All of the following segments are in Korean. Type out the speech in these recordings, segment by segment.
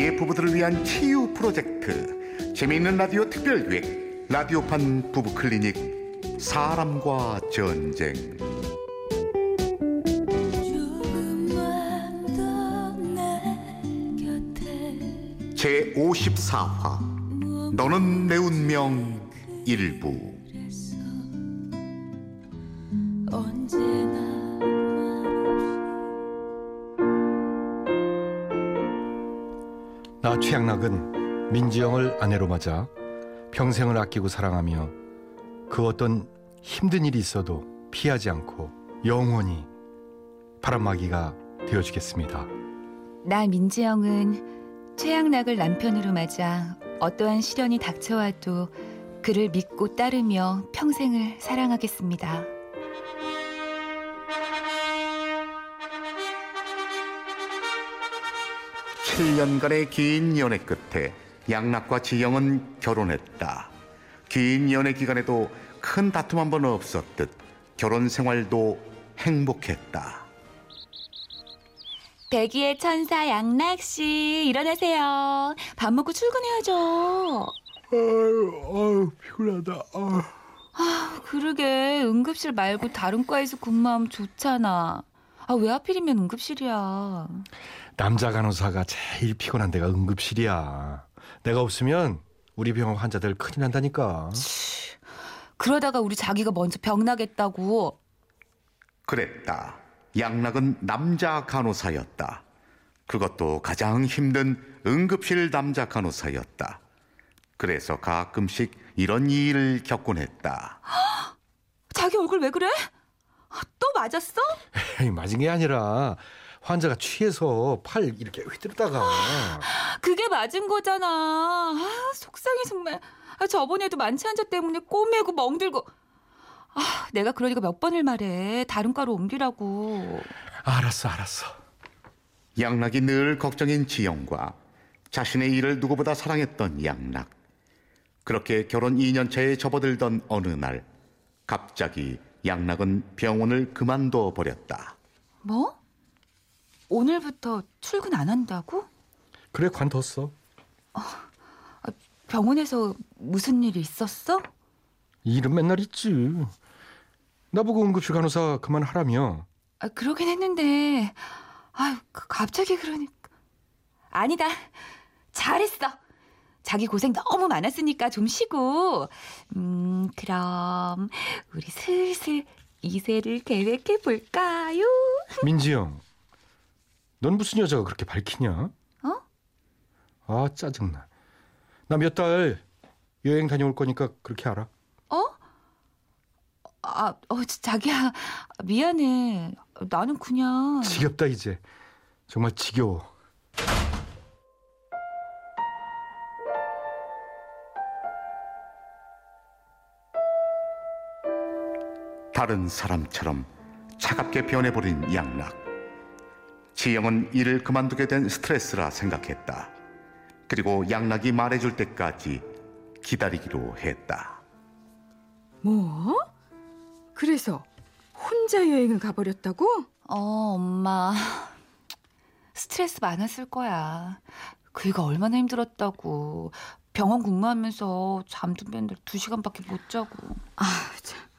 세기의 부부들을 위한 치유 프로젝트 재미있는 라디오 특별기획 라디오판 부부 클리닉 사람과 전쟁. 제 54화 너는 내 운명 일부 나 최양락은 민지영을 아내로 맞아 평생을 아끼고 사랑하며 그 어떤 힘든 일이 있어도 피하지 않고 영원히 바람막이가 되어주겠습니다. 나 민지영은 최양락을 남편으로 맞아 어떠한 시련이 닥쳐와도 그를 믿고 따르며 평생을 사랑하겠습니다. 7년간의 긴 연애 끝에 양락과 지영은 결혼했다. 긴 연애 기간에도 큰 다툼 한 번 없었듯 결혼 생활도 행복했다. 대기의 천사 양락 씨 일어나세요. 밥 먹고 출근해야죠. 아유, 아유 피곤하다. 아유. 아, 그러게 응급실 말고 다른 과에서 근무하면 좋잖아. 아, 왜 하필이면 응급실이야? 남자 간호사가 제일 피곤한 데가 응급실이야. 내가 없으면 우리 병원 환자들 큰일 난다니까. 그러다가 우리 자기가 먼저 병 나겠다고. 그랬다. 양락은 남자 간호사였다. 그것도 가장 힘든 응급실 남자 간호사였다. 그래서 가끔씩 이런 일을 겪곤 했다. 자기 얼굴 왜 그래? 아, 또 맞았어? 에이, 맞은 게 아니라 환자가 취해서 팔 이렇게 휘두르다가 그게 맞은 거잖아. 아, 속상해 정말. 아, 저번에도 만취 환자 때문에 꼬매고 멍들고. 아, 내가 그러니까 몇 번을 말해. 다른 과로 옮기라고. 알았어 알았어. 양락이 늘 걱정인 지영과 자신의 일을 누구보다 사랑했던 양락. 그렇게 결혼 2년 차에 접어들던 어느 날 갑자기 양락은 병원을 그만둬 버렸다. 뭐? 오늘부터 출근 안 한다고? 그래 관뒀어. 병원에서 무슨 일이 있었어? 일은 맨날 있지. 나보고 응급실 간호사 그만하라며. 아, 그러긴 했는데, 그- 갑자기 그러니까. 아니다. 잘했어. 자기 고생 너무 많았으니까 좀 쉬고, 음, 그럼, 우리 슬슬 이세를 계획해 볼까요? 민지영, 넌 무슨 여자가 그렇게 밝히냐? 어? 아 짜증나. 나 몇 달 여행 다녀올 거니까 그렇게 알아. 어? 아, 어, 자기야, 미안해. 나는 그냥. 지겹다 이제. 정말 지겨워. 다른 사람처럼 차갑게 변해버린 양락. 지영은 일을 그만두게 된 스트레스라 생각했다. 그리고 양락이 말해줄 때까지 기다리기로 했다. 뭐? 그래서 혼자 여행을 가버렸다고? 어, 엄마. 스트레스 많았을 거야. 그이가 얼마나 힘들었다고. 병원 근무하면서 잠도 맨날 두 시간밖에 못 자고. 아, 참.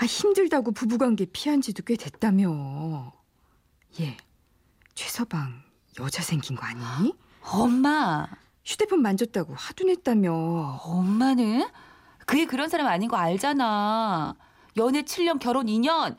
아, 힘들다고 부부관계 피한 지도 꽤 됐다며. 얘, 최서방 여자 생긴 거 아니니? 엄마, 휴대폰 만졌다고 냈다며. 엄마는 그게 그런 사람 아닌 거 알잖아. 연애 7년, 결혼 2년.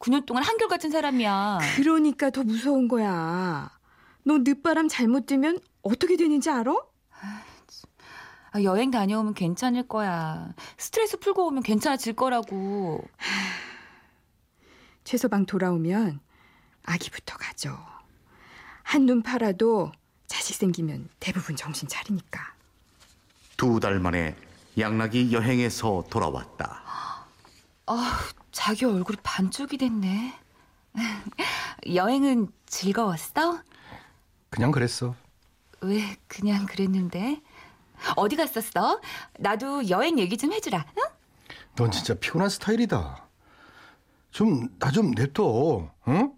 9년 동안 한결같은 사람이야. 그러니까 더 무서운 거야. 너 늦바람 잘못 들면 어떻게 되는지 알아? 아, 여행 다녀오면 괜찮을 거야. 스트레스 풀고 오면 괜찮아질 거라고. 최서방 돌아오면 아기부터 가져. 한눈 팔아도 자식 생기면 대부분 정신 차리니까. 두 달 만에 양락이 여행에서 돌아왔다. 아, 자기 얼굴이 반쪽이 됐네. 여행은 즐거웠어? 그냥 그랬어. 왜 그냥 그랬는데? 어디 갔었어? 나도 여행 얘기 좀 해주라. 응? 넌 진짜 피곤한 스타일이다. 좀 나 좀 냅둬. 응?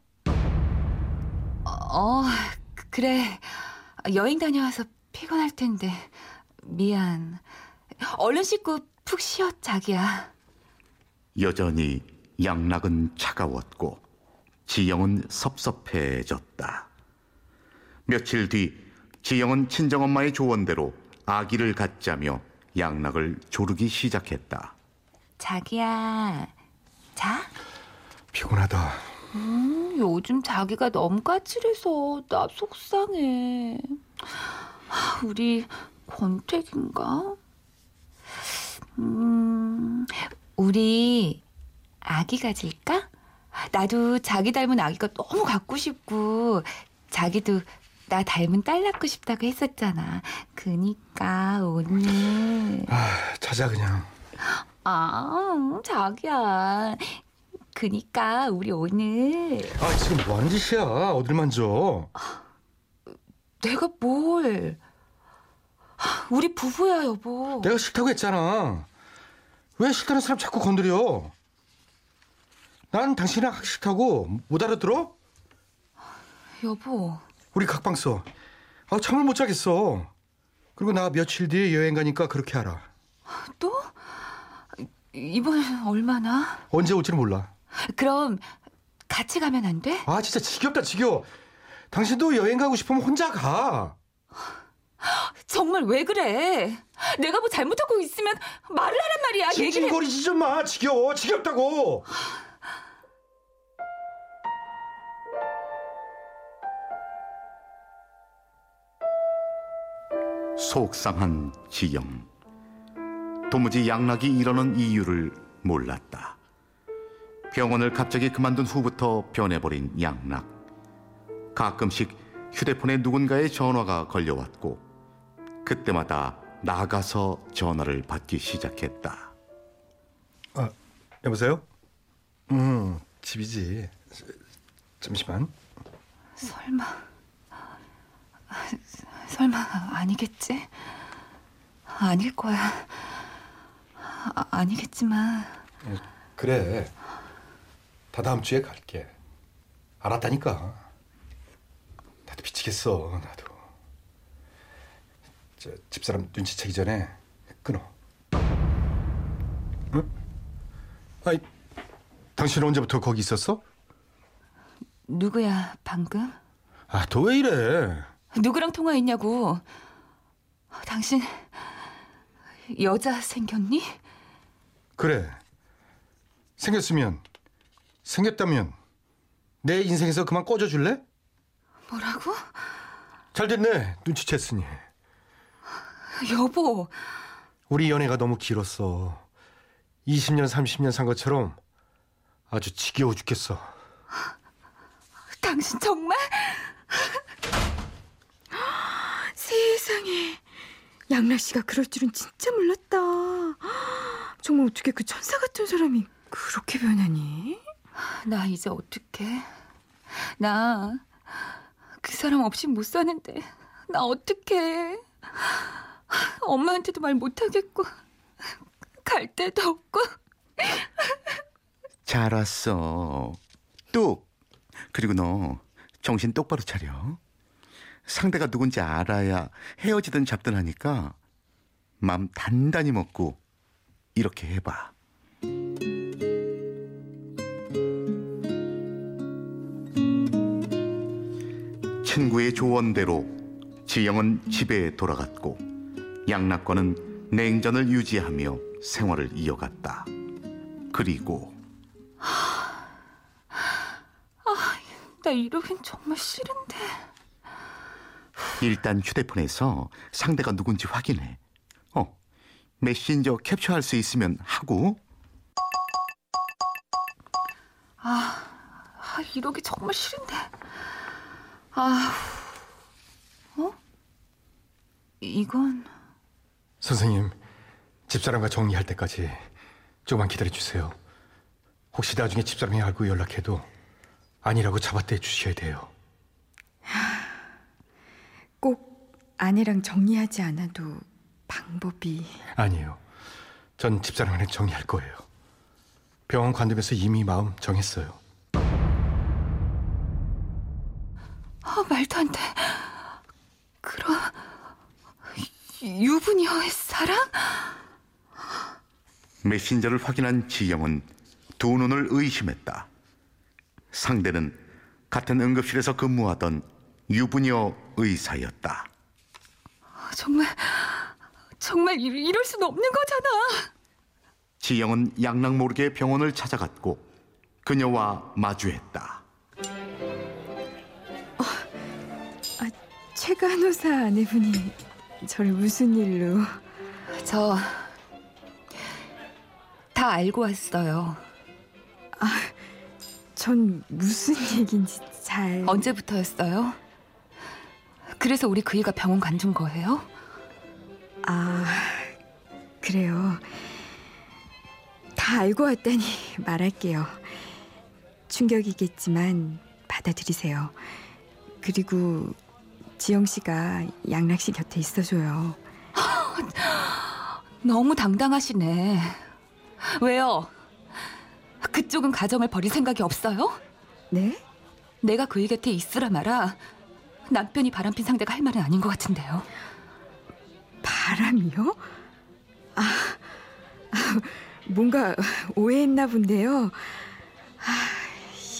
어, 그- 그래. 여행 다녀와서 피곤할 텐데 미안. 얼른 씻고 푹 쉬어 자기야. 여전히 양락은 차가웠고 지영은 섭섭해졌다. 며칠 뒤 지영은 친정엄마의 조언대로 아기를 갖자며 양락을 조르기 시작했다. 자기야. 자. 피곤하다. 음, 요즘 자기가 너무 까칠해서 나 속상해. 하, 우리 권태기인가? 음, 우리 아기 가질까? 나도 자기 닮은 아기가 너무 갖고 싶고 자기도 나 닮은 딸 낳고 싶다고 했었잖아. 그니까 오늘 아, 자자 그냥. 아 자기야. 그니까 우리 오늘 아, 지금 뭐 하는 짓이야? 어딜 만져? 내가 뭘? 우리 부부야 여보. 내가 싫다고 했잖아. 왜 싫다는 사람 자꾸 건드려? 난 당신이랑 하기 싫다고 못 알아들어? 여보. 우리 각방 써. 아, 잠을 못 자겠어. 그리고 나 며칠 뒤에 여행 가니까 그렇게 알아. 또? 이번엔 얼마나? 언제 올지는 몰라. 그럼 같이 가면 안 돼? 아, 진짜 지겹다, 지겨워. 당신도 여행 가고 싶으면 혼자 가. 정말 왜 그래? 내가 뭐 잘못하고 있으면 말을 하란 말이야. 얘기를 해. 징징거리지 좀 마. 지겨워. 지겹다고. 속상한 지영. 도무지 양락이 이러는 이유를 몰랐다. 병원을 갑자기 그만둔 후부터 변해버린 양락. 가끔씩 휴대폰에 누군가의 전화가 걸려왔고, 그때마다 나가서 전화를 받기 시작했다. 아, 여보세요? 음, 집이지. 잠시만. 설마 설마 아니겠지? 아닐 거야. 아, 아니겠지만 그래. 다 다음 주에 갈게. 알았다니까. 나도 미치겠어. 나도. 저 집사람 눈치채기 전에 끊어. 응? 아니, 당신 언제부터 거기 있었어? 누구야 방금? 아, 너왜 이래? 누구랑 통화했냐고? 당신 여자 생겼니? 그래. 생겼으면, 생겼다면 내 인생에서 그만 꺼져 줄래? 뭐라고? 잘 됐네. 눈치챘으니. 여보, 우리 연애가 너무 길었어. 20년, 30년 산 것처럼 아주 지겨워 죽겠어. 당신 정말? 세상에 양락 씨가 그럴 줄은 진짜 몰랐다. 정말 어떻게 그 천사 같은 사람이 그렇게 변하니? 나 이제 어떡해? 나 그 사람 없이 못 사는데 나 어떡해? 엄마한테도 말 못하겠고 갈 데도 없고 잘 왔어. 뚝! 그리고 너 정신 똑바로 차려. 상대가 누군지 알아야 헤어지든 잡든 하니까 맘 단단히 먹고 이렇게 해봐. 친구의 조언대로 지영은 집에 돌아갔고 양락과는 냉전을 유지하며 생활을 이어갔다. 그리고 나 이러긴 정말 싫은데 일단 휴대폰에서 상대가 누군지 확인해. 어, 메신저 캡처할 수 있으면 하고. 아 이러기 정말 싫은데 아 어? 이건 선생님, 집사람과 정리할 때까지 조금만 기다려 주세요. 혹시 나중에 집사람이 알고 연락해도 아니라고 잡아떼 주셔야 돼요. 꼭 아내랑 정리하지 않아도 방법이 아니에요. 전 집사람한테 정리할 거예요. 병원 관두면서 이미 마음 정했어요. 아 말도 안 돼. 그럼 유부녀의 사랑? 메신저를 확인한 지영은 두 눈을 의심했다. 상대는 같은 응급실에서 근무하던 유부녀 의사였다. 정말 정말 이- 이럴 순 없는 거잖아. 지영은 양락 모르게 병원을 찾아갔고 그녀와 마주했다. 아, 최 간호사 아내분이 저를 무슨 일로? 저 다 알고 왔어요. 전 무슨 얘기인지 잘. 언제부터였어요? 그래서 우리 그이가 병원 간둔 거예요? 아, 그래요. 다 알고 왔다니 말할게요. 충격이겠지만 받아들이세요. 그리고 지영 씨가 양락 씨 곁에 있어줘요. 너무 당당하시네. 왜요? 그쪽은 가정을 버릴 생각이 없어요? 네? 내가 그이 곁에 있으라 마라. 남편이 바람핀 상대가 할 말은 아닌 것 같은데요. 바람이요? 아, 아, 뭔가 오해했나 본데요. 아,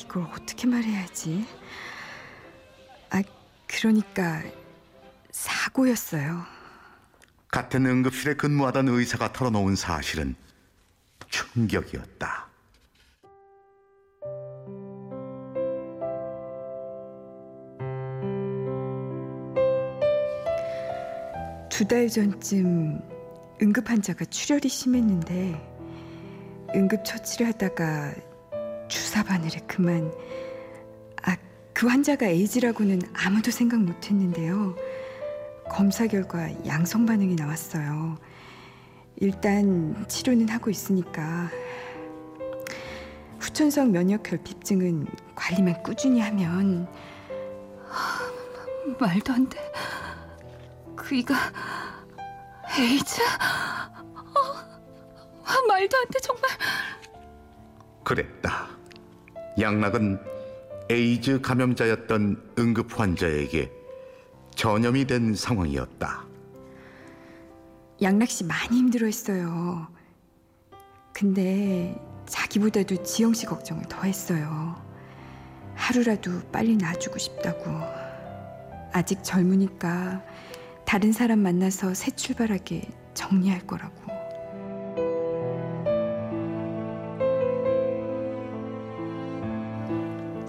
이걸 어떻게 말해야지? 아, 그러니까 사고였어요. 같은 응급실에 근무하던 의사가 털어놓은 사실은 충격이었다. 두 달 전쯤 응급 환자가 출혈이 심했는데 응급 처치를 하다가 주사 바늘에 그만 아 그 환자가 에이즈라고는 아무도 생각 못 했는데요. 검사 결과 양성 반응이 나왔어요. 일단 치료는 하고 있으니까 후천성 면역 결핍증은 관리만 꾸준히 하면 말도 안 돼. 그이가 에이즈? 어, 말도 안 돼, 정말. 그랬다. 양락은 에이즈 감염자였던 응급 환자에게 전염이 된 상황이었다. 양락 씨 많이 힘들어했어요. 근데 자기보다도 지영 씨 걱정을 더 했어요. 하루라도 빨리 놔주고 싶다고. 아직 젊으니까 다른 사람 만나서 새 출발하게 정리할 거라고.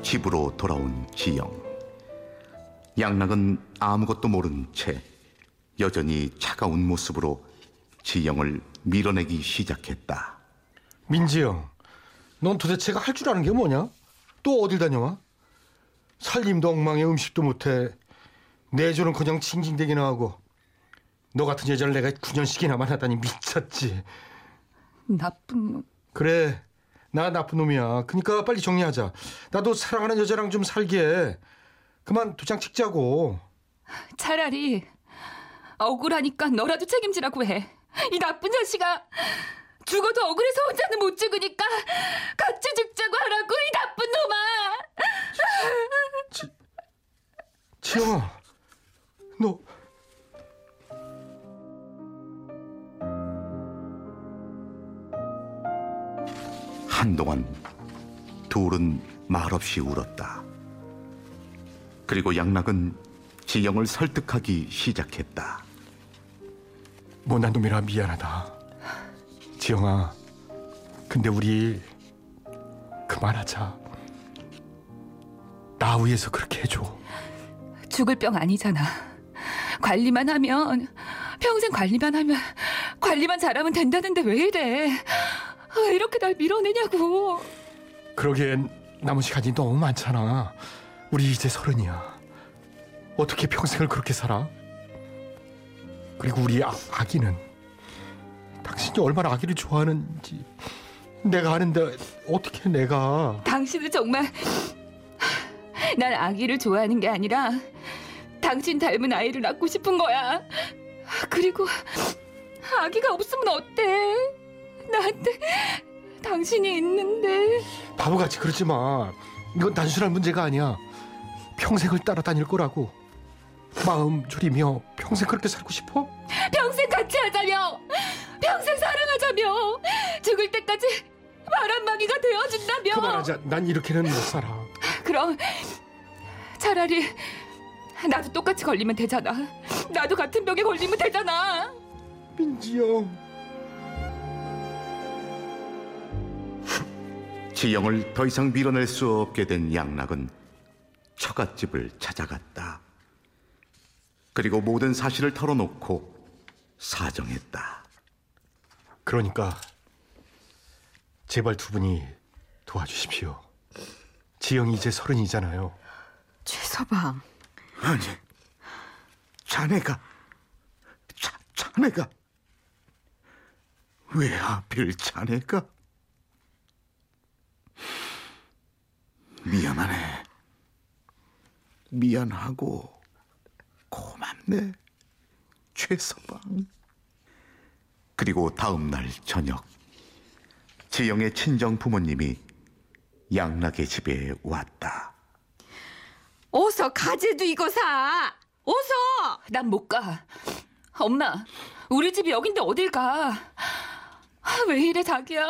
집으로 돌아온 지영. 양락은 아무것도 모른 채 여전히 차가운 모습으로 지영을 밀어내기 시작했다. 민지 형, 넌 도대체가 할 줄 아는 게 뭐냐? 또 어딜 다녀와? 살림도 엉망에 음식도 못해. 내조는 그냥 징징대기나 하고. 너 같은 여자를 내가 9년씩이나 만나다니 미쳤지. 나쁜 놈. 그래, 나 나쁜 놈이야. 그러니까 빨리 정리하자. 나도 사랑하는 여자랑 좀 살게. 해. 그만 도장 찍자고. 차라리 억울하니까 너라도 책임지라고 해. 이 나쁜 자식아. 죽어도 억울해서 혼자는 못 죽으니까 같이 죽자고 하라고 이 나쁜 놈아. 지영아, 너 한동안 둘은 말없이 울었다. 그리고 양락은 지영을 설득하기 시작했다. 못난 놈이라 미안하다. 지영아, 근데 우리 그만하자. 나 위해서 그렇게 해줘. 죽을 병 아니잖아. 관리만 하면 평생 관리만 하면 관리만 잘하면 된다는데 왜 이래? 왜 이렇게 날 밀어내냐고. 그러기엔 남은 시간이 너무 많잖아. 우리 이제 서른이야. 어떻게 평생을 그렇게 살아? 그리고 우리 아, 아기는 당신이 얼마나 아기를 좋아하는지 내가 아는데 어떻게 내가 당신은 정말 난 아기를 좋아하는 게 아니라 당신 닮은 아이를 낳고 싶은 거야. 그리고 아기가 없으면 어때? 나한테 당신이 있는데 바보같이 그러지 마. 이건 단순한 문제가 아니야. 평생을 따라다닐 거라고. 마음 졸이며 평생 그렇게 살고 싶어? 평생 같이 하자며 평생 사랑하자며 죽을 때까지 바람막이가 되어준다며 그만하자. 난 이렇게는 못 살아. 그럼 차라리 나도 똑같이 걸리면 되잖아 나도 같은 병에 걸리면 되잖아 민지 형. 지영을 더 이상 밀어낼 수 없게 된 양락은 처갓집을 찾아갔다. 그리고 모든 사실을 털어놓고 사정했다. 그러니까 제발 두 분이 도와주십시오. 지영이 이제 서른이잖아요. 최서방, 아니, 자네가, 자, 자네가, 왜 하필 자네가? 미안하네. 미안하고 고맙네, 최서방. 그리고 다음 날 저녁, 지영의 친정 부모님이 양락의 집에 왔다. 어서 가재도 이거 사. 어서. 난 못 가. 엄마, 우리 집이 여긴데 어딜 가? 아, 왜 이래 자기야?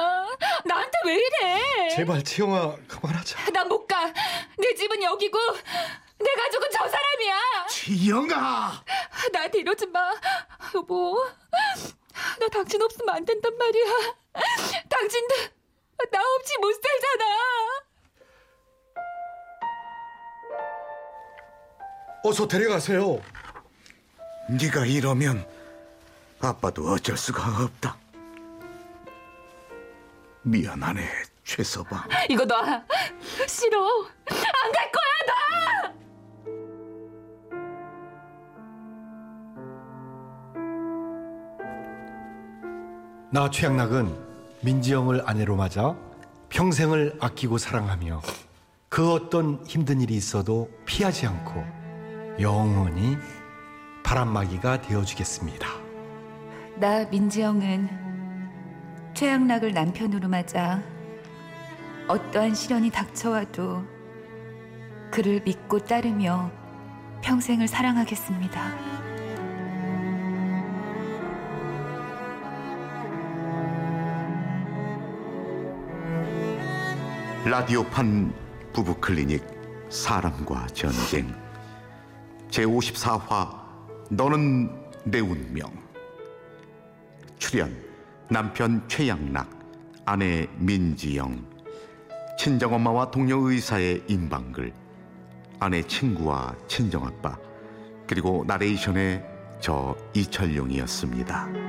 나한테 왜 이래? 제발 지영아 그만하자. 난 못 가. 내 집은 여기고 내 가족은 저 사람이야. 지영아! 나한테 이러지 마. 여보, 나 당신 없으면 안 된단 말이야. 당신도 나 없이 못 살잖아. 어서 데려가세요. 네가 이러면 아빠도 어쩔 수가 없다. 미안하네, 최서방. 이거 놔. 싫어. 안 갈 거야, 놔. 나 최양락은 민지영을 아내로 맞아 평생을 아끼고 사랑하며 그 어떤 힘든 일이 있어도 피하지 않고 영원히 바람막이가 되어주겠습니다. 나 민지영은 최양락을 남편으로 맞아 어떠한 시련이 닥쳐와도 그를 믿고 따르며 평생을 사랑하겠습니다. 라디오판 부부 클리닉 사람과 전쟁 제54화 너는 내 운명. 출연 남편 최양락 아내 민지영. 친정엄마와 동료 의사의 임방글. 아내 친구와 친정아빠. 그리고 나레이션의 저 이철용이었습니다.